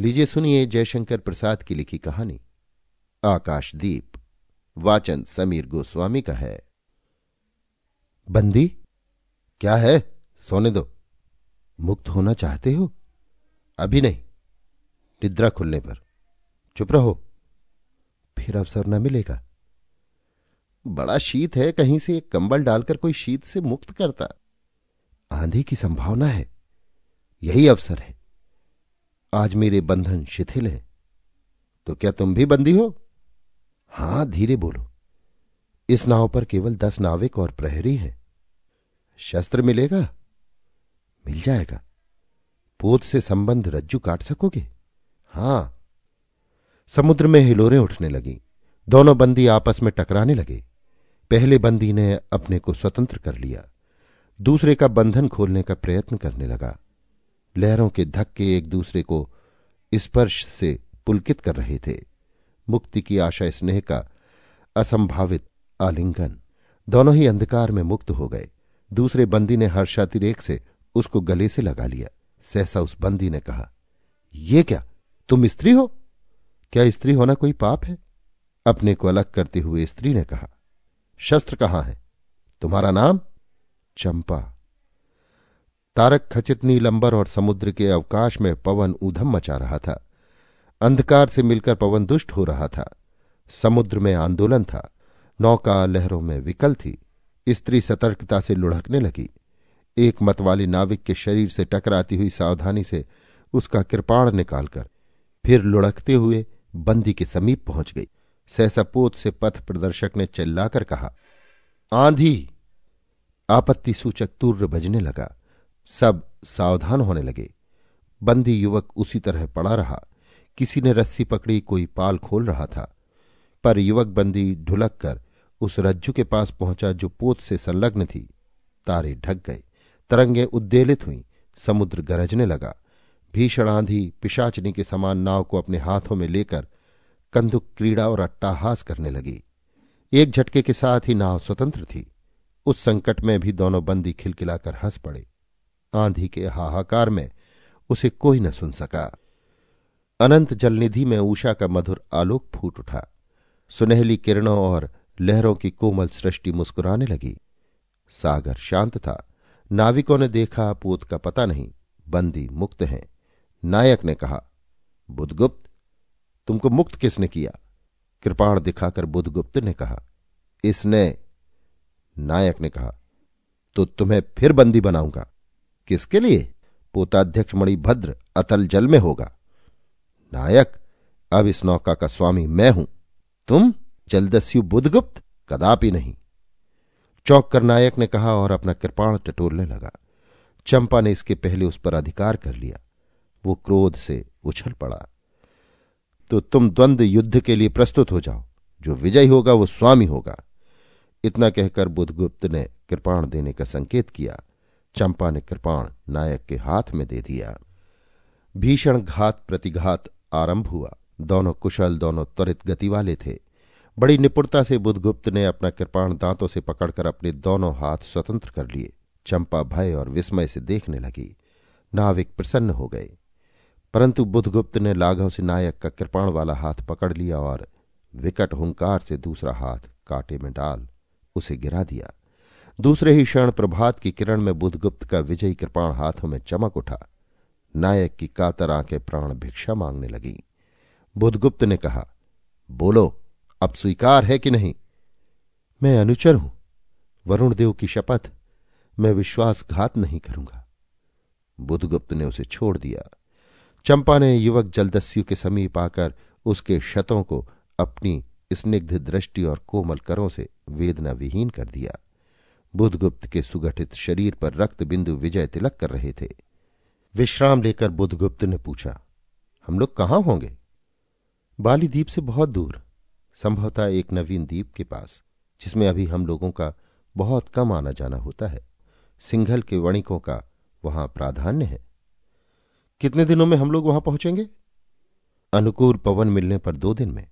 लीजिए सुनिए जयशंकर प्रसाद की लिखी कहानी। आकाशदीप, वाचन समीर गोस्वामी का है। बंदी, क्या है? सोने दो। मुक्त होना चाहते हो? अभी नहीं। निद्रा खुलने पर। चुप रहो। फिर अवसर न मिलेगा। बड़ा शीत है कहीं से एक कंबल डालकर कोई शीत से मुक्त करता। आंधी की संभावना है। यही अवसर है। आज मेरे बंधन शिथिल हैं। तो क्या तुम भी बंदी हो? हाँ, धीरे बोलो। इस नाव पर केवल दस नाविक और प्रहरी हैं। शस्त्र मिलेगा? मिल जाएगा। पोत से संबंध रज्जू काट सकोगे? हाँ। समुद्र में हिलोरें उठने लगी। दोनों बंदी आपस में टकराने लगे। पहले बंदी ने अपने को स्वतंत्र कर लिया। दूसरे का बंधन खोलने का प्रयत्न करने लगा। लहरों के धक्के एक दूसरे को स्पर्श से पुलकित कर रहे थे। मुक्ति की आशा स्नेह का असंभावित आलिंगन दोनों ही अंधकार में मुक्त हो गए। दूसरे बंदी ने हर्षातिरेक से उसको गले से लगा लिया। सहसा उस बंदी ने कहा, ये क्या? तुम स्त्री हो? क्या स्त्री होना कोई पाप है? अपने को अलग करते हुए स्त्री ने कहा, शस्त्र कहाँ है? तुम्हारा नाम? चंपा। तारक खचित नीलंबर और समुद्र के अवकाश में पवन ऊधम मचा रहा था। अंधकार से मिलकर पवन दुष्ट हो रहा था। समुद्र में आंदोलन था। नौका लहरों में विकल थी। स्त्री सतर्कता से लुढ़कने लगी। एक मतवाली नाविक के शरीर से टकराती हुई सावधानी से उसका कृपाण निकालकर फिर लुढ़कते हुए बंदी के समीप पहुँच गई। सहसापोत से पथ प्रदर्शक ने चिल्लाकर कहा, आंधी! आपत्ति सूचक तूर्य बजने लगा। सब सावधान होने लगे। बंदी युवक उसी तरह पड़ा रहा। किसी ने रस्सी पकड़ी, कोई पाल खोल रहा था। पर युवक बंदी ढुलक कर उस रज्जू के पास पहुँचा जो पोत से संलग्न थी। तारे ढक गए, तरंगे उद्देलित हुई, समुद्र गरजने लगा। भीषण आंधी पिशाचनी के समान नाव को अपने हाथों में लेकर कंदुक क्रीड़ा और अट्टाहास करने लगी। एक झटके के साथ ही नाव स्वतंत्र थी। उस संकट में भी दोनों बंदी खिलखिलाकर हंस पड़े। आंधी के हाहाकार में उसे कोई न सुन सका। अनंत जलनिधि में ऊषा का मधुर आलोक फूट उठा। सुनहली किरणों और लहरों की कोमल सृष्टि मुस्कुराने लगी। सागर शांत था। नाविकों ने देखा, पोत का पता नहीं, बंदी मुक्त हैं। नायक ने कहा, बुधगुप्त, तुमको मुक्त किसने किया? कृपाण दिखाकर बुधगुप्त ने कहा, इसने। नायक ने कहा तो तुम्हें फिर बंदी बनाऊँगा। किसके लिए? पोताध्यक्ष मणिभद्र अतल जल में होगा। नायक, अब इस नौका का स्वामी मैं हूँ। तुम जलदस्यु बुधगुप्त, कदापि नहीं। चौंक कर नायक ने कहा और अपना कृपाण टटोलने लगा। चंपा ने इसके पहले उस पर अधिकार कर लिया। वो क्रोध से उछल पड़ा। तो तुम द्वंद युद्ध के लिए प्रस्तुत हो जाओ। जो विजयी होगा, वो स्वामी होगा। इतना कहकर बुधगुप्त ने कृपाण देने का संकेत किया। चंपा ने कृपाण नायक के हाथ में दे दिया। भीषण घात प्रतिघात आरंभ हुआ। दोनों कुशल, दोनों त्वरित गति वाले थे। बड़ी निपुणता से बुधगुप्त ने अपना कृपाण दांतों से पकड़कर अपने दोनों हाथ स्वतंत्र कर लिए। चंपा भय और विस्मय से देखने लगी। नाविक प्रसन्न हो गए। परंतु बुधगुप्त ने लाघव से नायक का कृपाण वाला हाथ पकड़ लिया और विकट हुंकार से दूसरा हाथ कांटे में डाल उसे गिरा दिया। दूसरे ही क्षण प्रभात की किरण में बुधगुप्त का विजयी कृपाण हाथों में चमक उठा। नायक की कातर आँखें प्राण भिक्षा मांगने लगी। बुधगुप्त ने कहा, बोलो, अब स्वीकार है कि नहीं? मैं अनुचर हूँ, वरुण देव की शपथ। मैं विश्वासघात नहीं करूँगा। बुधगुप्त ने उसे छोड़ दिया। चंपा ने युवक जलदस्यु के समीप आकर उसके शतों को अपनी स्निग्ध दृष्टि और कोमल करों से वेदना विहीन कर दिया। बुधगुप्त के सुगठित शरीर पर रक्त बिंदु विजय तिलक कर रहे थे। विश्राम लेकर बुधगुप्त ने पूछा, हम लोग कहाँ होंगे? बाली द्वीप से बहुत दूर, संभवतः एक नवीन द्वीप के पास, जिसमें अभी हम लोगों का बहुत कम आना जाना होता है। सिंघल के वणिकों का वहाँ प्राधान्य है। कितने दिनों में हम लोग वहाँ पहुँचेंगे? अनुकूल पवन मिलने पर दो दिन में,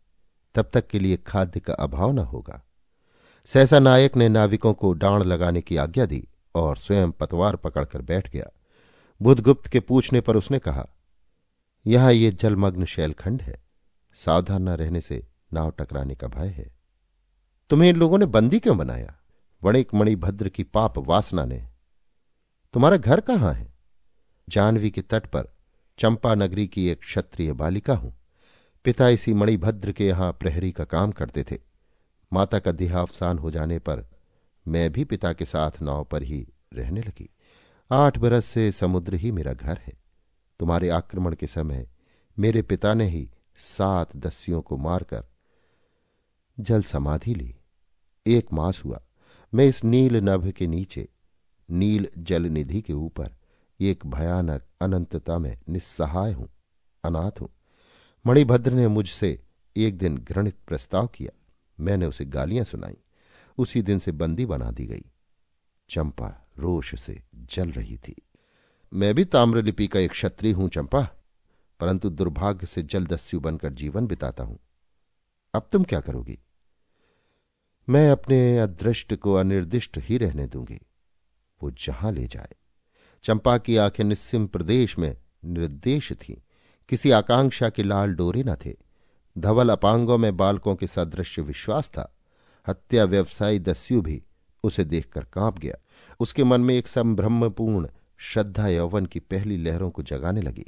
तब तक के लिए खाद्य का अभाव न होगा। सहसा नायक ने नाविकों को डांड लगाने की आज्ञा दी और स्वयं पतवार पकड़कर बैठ गया। बुधगुप्त के पूछने पर उसने कहा, यहाँ ये जलमग्न शैलखंड है। सावधान न रहने से नाव टकराने का भय है। तुम्हें इन लोगों ने बंदी क्यों बनाया? वणिक मणिभद्र की पाप वासना ने। तुम्हारा घर कहाँ है? जानवी के तट पर चंपा नगरी की एक क्षत्रिय बालिका हूँ। पिता इसी मणिभद्र के यहाँ प्रहरी का काम करते थे। माता का देहावसान हो जाने पर मैं भी पिता के साथ नाव पर ही रहने लगी। आठ बरस से समुद्र ही मेरा घर है। तुम्हारे आक्रमण के समय मेरे पिता ने ही सात दस्युओं को मारकर जल समाधि ली। एक मास हुआ। मैं इस नील नभ के नीचे, नील जल निधि के ऊपर एक भयानक अनंतता में निस्सहाय हूँ, अनाथ हूँ। मणिभद्र ने मुझसे एक दिन घृणित प्रस्ताव किया। मैंने उसे गालियाँ सुनाई। उसी दिन से बंदी बना दी गई। चंपा रोष से जल रही थी। मैं भी ताम्रलिपि का एक क्षत्रिय हूँ चंपा, परंतु दुर्भाग्य से जलदस्यु बनकर जीवन बिताता हूँ। अब तुम क्या करोगी? मैं अपने अदृष्ट को अनिर्दिष्ट ही रहने दूँगी। वो जहाँ ले जाए। चंपा की आँखें निस्सिम प्रदेश में निर्देश थीं। किसी आकांक्षा के लाल डोरे न थे। धवल अपांगों में बालकों के सदृश विश्वास था। हत्या व्यवसायी दस्यु भी उसे देखकर काँप गया। उसके मन में एक संभ्रमपूर्ण श्रद्धा यौवन की पहली लहरों को जगाने लगी।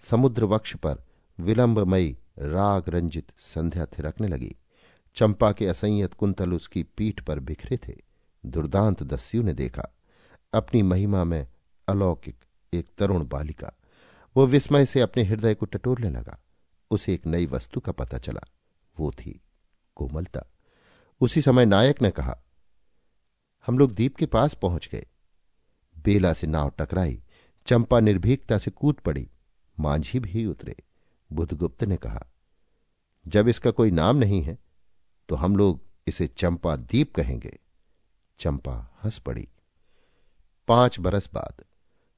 समुद्र वक्ष पर विलंबमयी राग रंजित संध्या थिरकने लगी। चंपा के असंयत कुंतल उसकी पीठ पर बिखरे थे। दुर्दांत दस्यु ने देखा। अपनी महिमा में अलौकिक एक तरुण बालिका। वो विस्मय से अपने हृदय को टटोलने लगा। उसे एक नई वस्तु का पता चला। वो थी कोमलता। उसी समय नायक ने कहा, हम लोग दीप के पास पहुँच गए। बेला से नाव टकराई, चंपा निर्भीकता से कूद पड़ी, मांझी भी उतरे। बुधगुप्त ने कहा, जब इसका कोई नाम नहीं है तो हम लोग इसे चंपा दीप कहेंगे चंपा हंस पड़ी। पाँच बरस बाद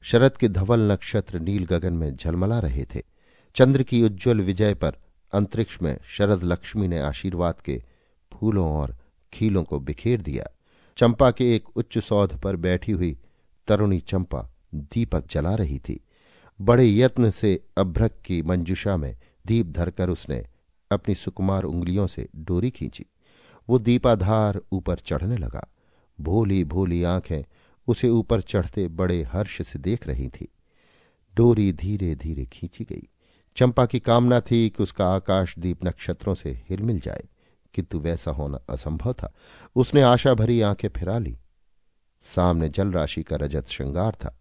शरद के धवल नक्षत्र नील गगन में झलमला रहे थे। चंद्र की उज्ज्वल विजय पर अंतरिक्ष में शरद लक्ष्मी ने आशीर्वाद के फूलों और खीलों को बिखेर दिया। चंपा के एक उच्च सौध पर बैठी हुई तरुणी चंपा दीपक जला रही थी। बड़े यत्न से अभ्रक की मंजुषा में दीप धरकर उसने अपनी सुकुमार उंगलियों से डोरी खींची। वो दीपाधार ऊपर चढ़ने लगा। भोली भोली आँखें उसे ऊपर चढ़ते बड़े हर्ष से देख रही थी। डोरी धीरे धीरे खींची गई। चंपा की कामना थी कि उसका आकाश दीप नक्षत्रों से हिलमिल जाए। किंतु वैसा होना असंभव था। उसने आशा भरी आँखें फिरा ली। सामने जल राशि का रजत श्रृंगार था।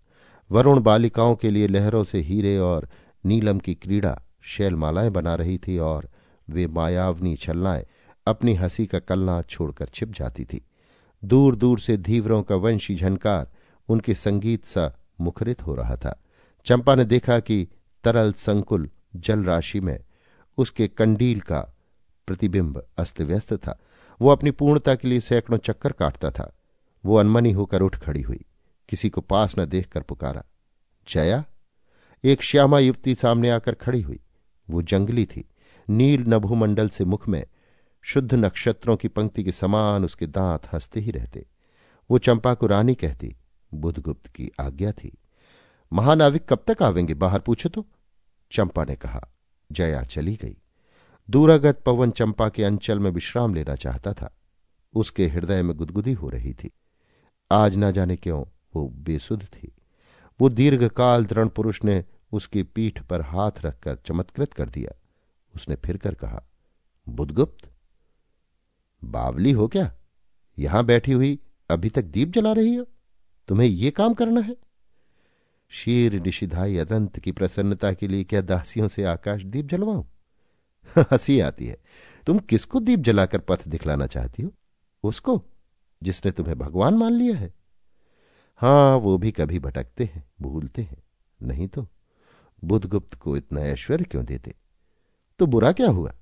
वरुण बालिकाओं के लिए लहरों से हीरे और नीलम की क्रीड़ा शैलमालाएँ बना रही थी और वे मायावनी छलनाएँ अपनी हँसी का कलना छोड़कर छिप जाती थी। दूर दूर से धीवरों का वंशी झनकार उनके संगीत सा मुखरित हो रहा था। चंपा ने देखा कि तरल संकुल जल राशि में उसके कंडील का प्रतिबिंब अस्त व्यस्त था। वो अपनी पूर्णता के लिए सैकड़ों चक्कर काटता था। वो अनमनी होकर उठ खड़ी हुई। किसी को पास न देखकर पुकारा, जया? एक श्यामा युवती सामने आकर खड़ी हुई। वो जंगली थी। नील नभुमंडल से मुख में शुद्ध नक्षत्रों की पंक्ति के समान उसके दांत हँसते ही रहते। वो चंपा को रानी कहती, बुधगुप्त की आज्ञा थी। महानाविक कब तक आवेंगे? बाहर पूछो तो। चंपा ने कहा, जया चली गई। दूरागत पवन चंपा के अंचल में विश्राम लेना चाहता था। उसके हृदय में गुदगुदी हो रही थी। आज ना जाने क्यों वो बेसुध थी। वो दीर्घकाल दृढ़ पुरुष ने उसकी पीठ पर हाथ रखकर चमत्कृत कर दिया। उसने फिर कर कहा, बुधगुप्त, बावली हो क्या? यहाँ बैठी हुई अभी तक दीप जला रही हो? तुम्हें ये काम करना है? शीर निशिधाई अदंत की प्रसन्नता के लिए क्या दासियों से आकाश दीप जलवाऊं? हँसी आती है। तुम किसको दीप जलाकर पथ दिखलाना चाहती हो? उसको, जिसने तुम्हें भगवान मान लिया है। हाँ, वो भी कभी भटकते हैं, भूलते हैं। नहीं तो बुधगुप्त को इतना ऐश्वर्य क्यों देते? तो बुरा क्या हुआ?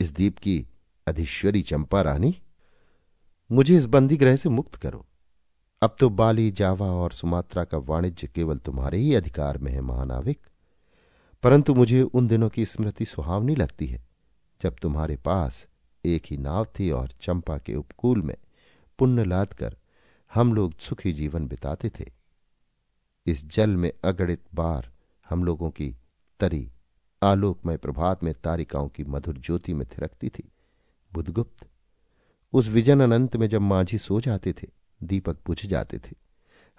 इस दीप की अधीश्वरी चंपा रानी? मुझे इस बंदी ग्रह से मुक्त करो। अब तो बाली, जावा और सुमात्रा का वाणिज्य केवल तुम्हारे ही अधिकार में है, महानाविक। परंतु मुझे उन दिनों की स्मृति सुहावनी लगती है, जब तुम्हारे पास एक ही नाव थी और चंपा के उपकूल में पुण्य लाद कर हम लोग सुखी जीवन बिताते थे। इस जल में अगणित बार हम लोगों की तरी आलोकमय प्रभात में तारिकाओं की मधुर ज्योति में थिरकती थी। बुधगुप्त, उस विजन अनंत में जब माझी सो जाते थे दीपक बुझ जाते थे।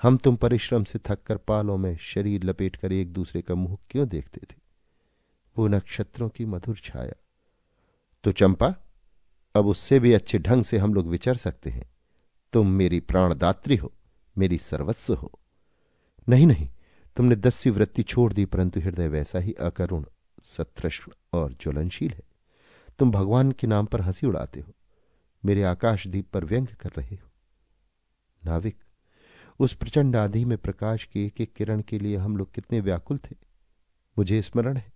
हम तुम परिश्रम से थककर पालों में शरीर लपेट कर एक दूसरे का मुँह क्यों देखते थे? वो नक्षत्रों की मधुर छाया। तो चंपा, अब उससे भी अच्छे ढंग से हम लोग विचर सकते हैं। तुम मेरी प्राणदात्री हो, मेरी सर्वस्व हो। नहीं नहीं, तुमने दस्यु वृत्ति छोड़ दी, परंतु हृदय वैसा ही अकरुण सत्रष्ण और ज्वलनशील है। तुम भगवान के नाम पर हँसी उड़ाते हो। मेरे आकाशदीप पर व्यंग कर रहे हो। नाविक। उस प्रचंड आधि में प्रकाश के एक एक किरण के लिए हम लोग कितने व्याकुल थे। मुझे स्मरण है।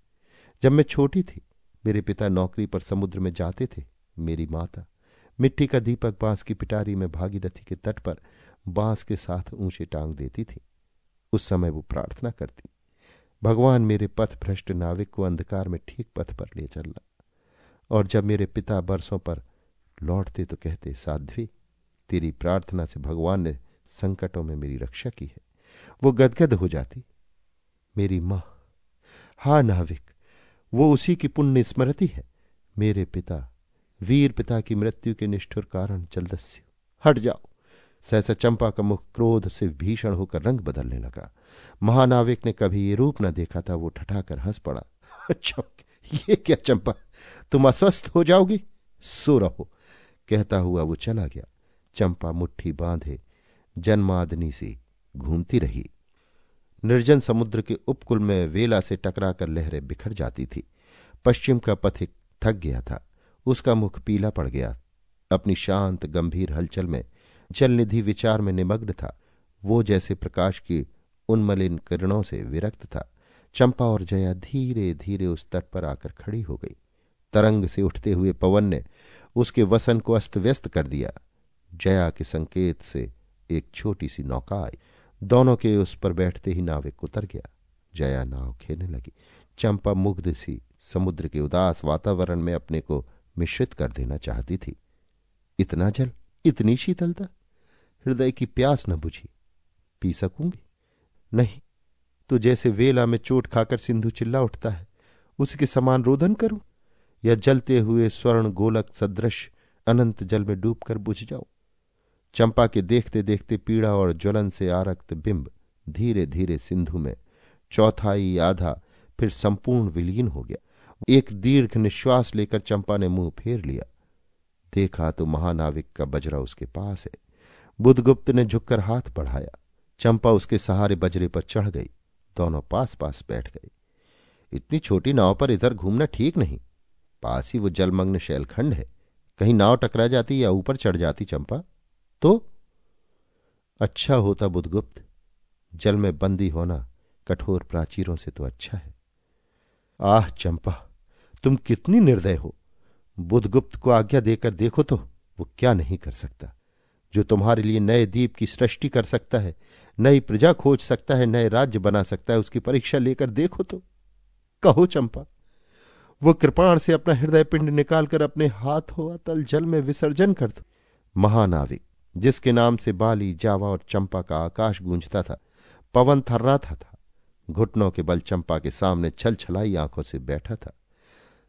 जब मैं छोटी थी, मेरे पिता नौकरी पर समुद्र में जाते थे, मेरी माता, मिट्टी का दीपक बाँस की पिटारी में भागीरथी के तट पर बाँस के साथ ऊँचे टांग देती थी। उस समय वो प्रार्थना करती, भगवान मेरे पथ भ्रष्ट नाविक को अंधकार में ठीक पथ पर ले चलना। और जब मेरे पिता बरसों पर लौटते तो कहते, साध्वी तेरी प्रार्थना से भगवान ने संकटों में मेरी रक्षा की है। वो गदगद हो जाती। मेरी माँ, हा नाविक, वो उसी की पुण्य स्मृति है। मेरे पिता, वीर पिता की मृत्यु के निष्ठुर कारण जलदस्यु। हट जाओ। सहसा चंपा का मुख क्रोध से भीषण होकर रंग बदलने लगा। महानाविक ने कभी ये रूप न देखा था, वो ठठाकर हंस पड़ा। अच्छा ये क्या चंपा, तुम अस्वस्थ हो जाओगी? सो रहो। कहता हुआ वो चला गया। चंपा मुट्ठी बांधे, जन्मादनी सी घूमती रही। निर्जन समुद्र के उपकुल में वेला से टकराकर लहरें बिखर जाती थी। पश्चिम का पथिक थक गया था, उसका मुख पीला पड़ गया। अपनी शांत, गंभीर हलचल में जलनिधि विचार में निमग्न था। वो जैसे प्रकाश की उन्मलिन किरणों से विरक्त था। चंपा और जया धीरे धीरे उस तट पर आकर खड़ी हो गई। तरंग से उठते हुए पवन ने उसके वसन को अस्त व्यस्त कर दिया। जया के संकेत से एक छोटी सी नौका आई दोनों के उस पर बैठते ही नाविक उतर गया। जया नाव खेलने लगी। चंपा मुग्ध सी समुद्र के उदास वातावरण में अपने को मिश्रित कर देना चाहती थी। इतना जल, इतनी शीतलता, हृदय की प्यास न बुझी। पी सकूँगी? नहीं तो जैसे वेला में चोट खाकर सिंधु चिल्ला उठता है, उसके समान रोदन करूँ? या जलते हुए स्वर्ण गोलक सदृश अनंत जल में डूबकर बुझ जाऊँ? चंपा के देखते देखते पीड़ा और ज्वलन से आरक्त बिंब धीरे धीरे सिंधु में, चौथाई आधा फिर संपूर्ण विलीन हो गया। एक दीर्घ निश्वास लेकर चंपा ने मुँह फेर लिया। देखा तो महानाविक का बजरा उसके पास है। बुधगुप्त ने झुककर हाथ बढ़ाया। चंपा उसके सहारे बजरे पर चढ़ गई। दोनों पास पास बैठ गए। इतनी छोटी नाव पर इधर घूमना ठीक नहीं। पास ही वो जलमग्न शैलखंड है। कहीं नाव टकरा जाती या ऊपर चढ़ जाती चंपा? तो अच्छा होता बुधगुप्त, जल में बंदी होना कठोर प्राचीरों से तो अच्छा है। आह, चंपा, तुम कितनी निर्दय हो। बुधगुप्त को आज्ञा देकर देखो तो वो क्या नहीं कर सकता। जो तुम्हारे लिए नए द्वीप की सृष्टि कर सकता है, नई प्रजा खोज सकता है, नए राज्य बना सकता है, उसकी परीक्षा लेकर देखो तो। कहो, चंपा, वो कृपाण से अपना हृदय पिंड निकालकर अपने हाथ हो तल जल में विसर्जन कर दो। महानाविक जिसके नाम से बाली, जावा और चंपा का आकाश गूंजता था। पवन थर्राता था घुटनों के बल चंपा के सामने छल छलाई आँखों से बैठा था।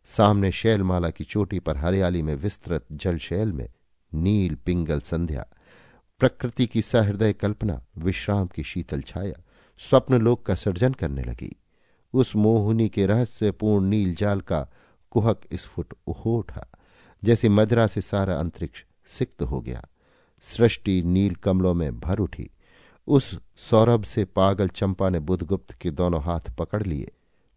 सामने शैलमाला की चोटी पर हरियाली में विस्तृत जल शैल में नील पिंगल संध्या, प्रकृति की सहृदय कल्पना, विश्राम की शीतल छाया, स्वप्न लोक का सृजन करने लगी। उस मोहनी के रहस्यपूर्ण नील जाल का कुहक स्फुट हो उठा, जैसे मदरा से सारा अंतरिक्ष सिक्त हो गया। सृष्टि नील कमलों में भर उठी। उस सौरभ से पागल चंपा ने बुधगुप्त के दोनों हाथ पकड़ लिए।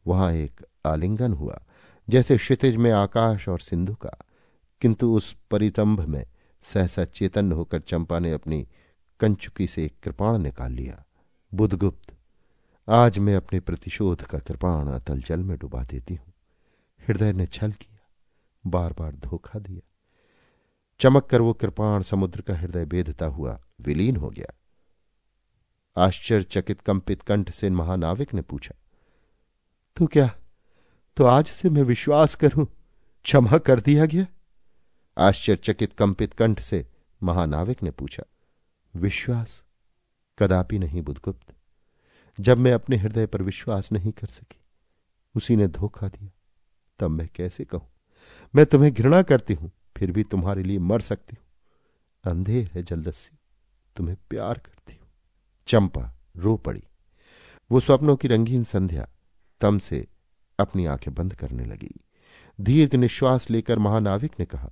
वहाँ एक आलिंगन हुआ, जैसे क्षितिज में आकाश और सिंधु का। किंतु उस परितंभ में सहसा चेतन होकर चंपा ने अपनी कंचुकी से एक कृपाण निकाल लिया। बुधगुप्त, आज मैं अपने प्रतिशोध का कृपाण अतल जल में डुबा देती हूँ। हृदय ने छल किया बार बार धोखा दिया। चमक कर वो कृपाण समुद्र का हृदय बेधता हुआ विलीन हो गया। आश्चर्यचकित कंपित कंठ से महानाविक ने पूछा तो क्या तो आज से मैं विश्वास करूँ? क्षमा कर दिया गया? आश्चर्यचकित कंपित कंठ से महानाविक ने पूछा, विश्वास कदापि नहीं बुधगुप्त। जब मैं अपने हृदय पर विश्वास नहीं कर सकी, उसी ने धोखा दिया। तब मैं कैसे कहूँ? मैं तुम्हें घृणा करती हूँ। फिर भी तुम्हारे लिए मर सकती हूँ। अंधेर है जलदस्सी। तुम्हें प्यार करती हूँ। चंपा रो पड़ी। वो स्वप्नों की रंगीन संध्या तम से अपनी आँखें बंद करने लगी। दीर्घ निश्वास लेकर महानाविक ने कहा,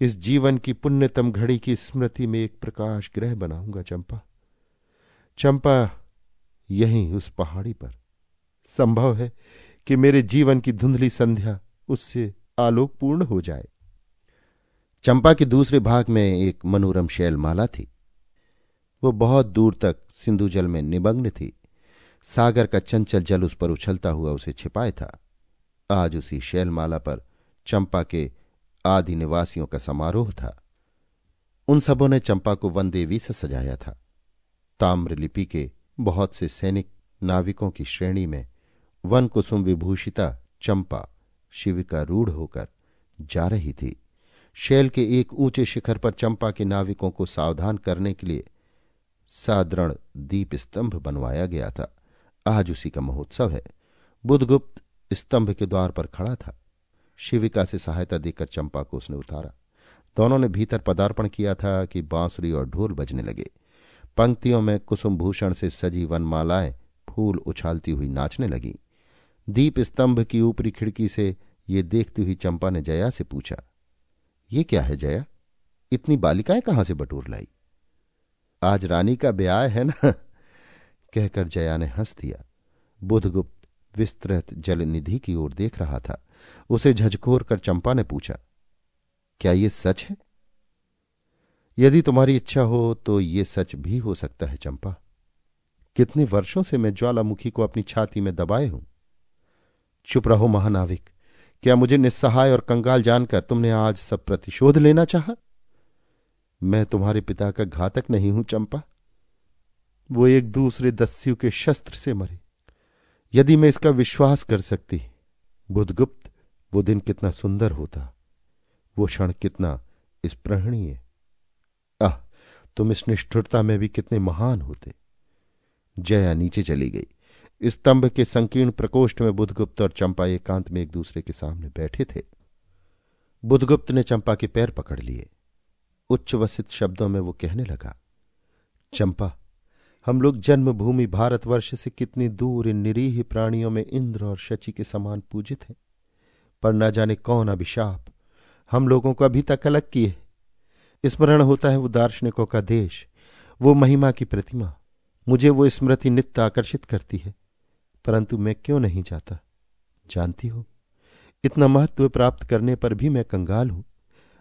इस जीवन की पुण्यतम घड़ी की स्मृति में एक प्रकाश ग्रह बनाऊँगा, चंपा। चंपा, यहीं उस पहाड़ी पर। संभव है कि मेरे जीवन की धुंधली संध्या उससे आलोकपूर्ण हो जाए। चंपा के दूसरे भाग में एक मनोरम शैलमाला थी। वो बहुत दूर तक सिंधु जल में निमग्न थी। सागर का चंचल जल उस पर उछलता हुआ उसे छिपाए था। आज उसी शैलमाला पर चंपा के आदि निवासियों का समारोह था। उन सबों ने चंपा को वन देवी से सजाया था। ताम्र लिपि के बहुत से सैनिक नाविकों की श्रेणी में वन कुसुम विभूषिता चंपा शिव का रूढ़ होकर जा रही थी। शैल के एक ऊँचे शिखर पर चंपा के नाविकों को सावधान करने के लिए सादृढ़ दीप स्तंभ बनवाया गया था। आज उसी का महोत्सव है। बुधगुप्त स्तंभ के द्वार पर खड़ा था। शिविका से सहायता देकर चंपा को उसने उतारा। दोनों ने भीतर पदार्पण किया था कि बांसुरी और ढोल बजने लगे। पंक्तियों में कुसुम भूषण से सजी वनमालाएँ फूल उछालती हुई नाचने लगी। दीप स्तंभ की ऊपरी खिड़की से ये देखती हुई चंपा ने जया से पूछा ये क्या है जया? इतनी बालिकाएँ कहाँ से बटूर लाई? आज रानी का ब्याह है ना? कहकर जया ने हंस दिया। बुधगुप्त विस्तृत जल निधि की ओर देख रहा था। उसे झकझोर कर चंपा ने पूछा, क्या ये सच है? यदि तुम्हारी इच्छा हो तो ये सच भी हो सकता है चंपा। कितने वर्षों से मैं ज्वालामुखी को अपनी छाती में दबाए हूँ। चुप रहो महानाविक। क्या मुझे निस्सहाय और कंगाल जानकर तुमने आज सब प्रतिशोध लेना चाहा? मैं तुम्हारे पिता का घातक नहीं हूँ, चंपा। वो एक दूसरे दस्यु के शस्त्र से मरे। यदि मैं इसका विश्वास कर सकती, बुधगुप्त, वो दिन कितना सुंदर होता। वो क्षण कितना स्प्रहणीय आह, तुम इस निष्ठुरता में भी कितने महान होते। जया नीचे चली गई। स्तंभ के संकीर्ण प्रकोष्ठ में बुधगुप्त और चंपा एकांत में एक दूसरे के सामने बैठे थे। बुधगुप्त ने चंपा के पैर पकड़ लिए। उच्चवसित शब्दों में वो कहने लगा, चंपा, हम लोग जन्मभूमि भारतवर्ष से कितनी दूर इन निरीह प्राणियों में इंद्र और शची के समान पूजित हैं। पर न जाने कौन अभिशाप, हम लोगों को अभी तक अलग किए। स्मरण होता है वो दार्शनिकों का देश, वो महिमा की प्रतिमा। मुझे वो स्मृति नित्य आकर्षित करती है। परंतु मैं क्यों नहीं जाता? जानती हो, इतना महत्व प्राप्त करने पर भी मैं कंगाल हूँ।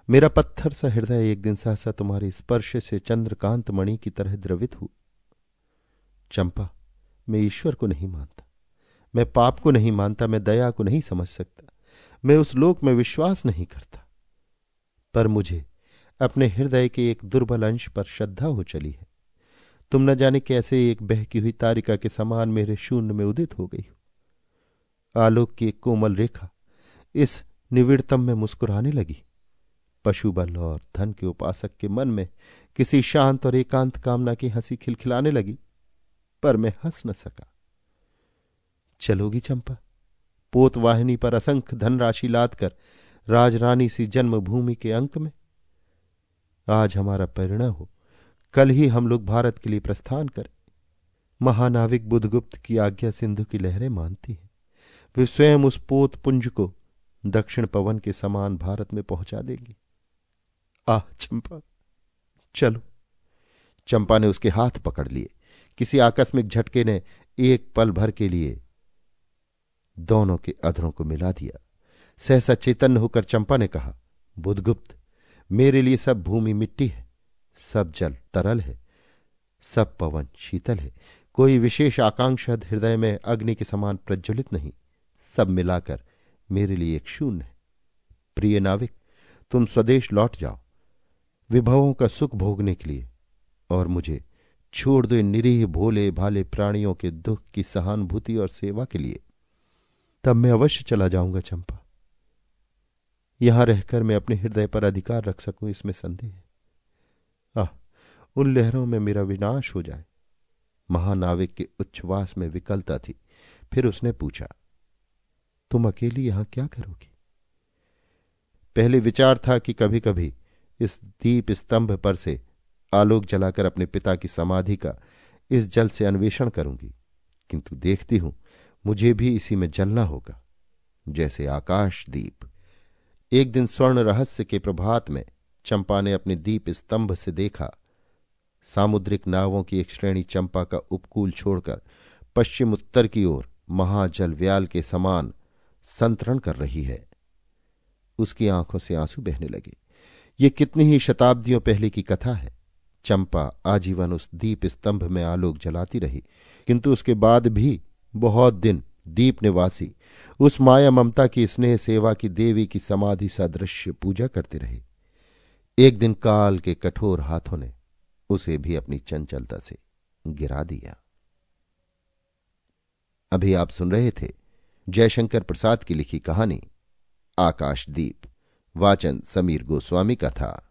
मेरा पत्थर सा हृदय एक दिन सहसा तुम्हारे स्पर्श से चंद्रकांत मणि की तरह द्रवित हुआ चंपा, मैं ईश्वर को नहीं मानता। मैं पाप को नहीं मानता, मैं दया को नहीं समझ सकता। मैं उस लोक में विश्वास नहीं करता। पर मुझे अपने हृदय के एक दुर्बल अंश पर श्रद्धा हो चली है। तुम न जाने कैसे एक बहकी हुई तारिका के समान मेरे शून्य में उदित हो गई आलोक की एक कोमल रेखा इस निविड़तम में मुस्कुराने लगी। पशुबल और धन के उपासक के मन में किसी शांत और एकांत कामना की हँसी खिलखिलाने लगी, पर मैं हंस न सका। चलोगी चंपा पोतवाहिनी पर असंख्य धनराशि लाद कर राजरानी सी जन्मभूमि के अंक में। आज हमारा परिणय हो। कल ही हम लोग भारत के लिए प्रस्थान करें। महानाविक बुधगुप्त की आज्ञा सिंधु की लहरें मानती हैं। वे स्वयं उस पोत पुंज को दक्षिण पवन के समान भारत में पहुँचा देंगी। आह, चंपा, चलो। चंपा ने उसके हाथ पकड़ लिए। किसी आकस्मिक झटके ने एक पल भर के लिए दोनों के अधरों को मिला दिया। सहसा चैतन्य होकर चंपा ने कहा, बुधगुप्त, मेरे लिए सब भूमि मिट्टी है। सब जल तरल है, सब पवन शीतल है। कोई विशेष आकांक्षा हृदय में अग्नि के समान प्रज्वलित नहीं। सब मिलाकर मेरे लिए एक शून्य है। प्रिय नाविक, तुम स्वदेश लौट जाओ। विभवों का सुख भोगने के लिए। और मुझे छोड़ दो निरीह भोले भाले प्राणियों के दुख की सहानुभूति और सेवा के लिए। तब मैं अवश्य चला जाऊँगा, चंपा। यहाँ रहकर मैं अपने हृदय पर अधिकार रख सकूँ, इसमें संदेह है। उन लहरों में मेरा विनाश हो जाए। महानाविक के उच्छ्वास में विकलता थी। फिर उसने पूछा, तुम अकेली यहाँ क्या करोगी? पहले विचार था कि कभी कभी इस दीप स्तंभ पर से आलोक जलाकर अपने पिता की समाधि का इस जल से अन्वेषण करूँगी। किंतु देखती हूँ, मुझे भी इसी में जलना होगा, जैसे आकाश दीप। एक दिन स्वर्ण रहस्य के प्रभात में चंपा ने अपने दीप स्तंभ से देखा सामुद्रिक नावों की एक श्रेणी चंपा का उपकूल छोड़कर पश्चिम उत्तर की ओर महाजल व्याल के समान संतरण कर रही है। उसकी आँखों से आँसू बहने लगे। ये कितनी ही शताब्दियों पहले की कथा है। चंपा आजीवन उस दीप स्तंभ में आलोक जलाती रही, किंतु उसके बाद भी बहुत दिन दीप निवासी, उस माया ममता की स्नेह सेवा की देवी की समाधि सदृश पूजा करते रहे। एक दिन काल के कठोर हाथों ने उसे भी अपनी चंचलता से गिरा दिया। अभी आप सुन रहे थे जयशंकर प्रसाद की लिखी कहानी, आकाशदीप, वाचन समीर गोस्वामी का था।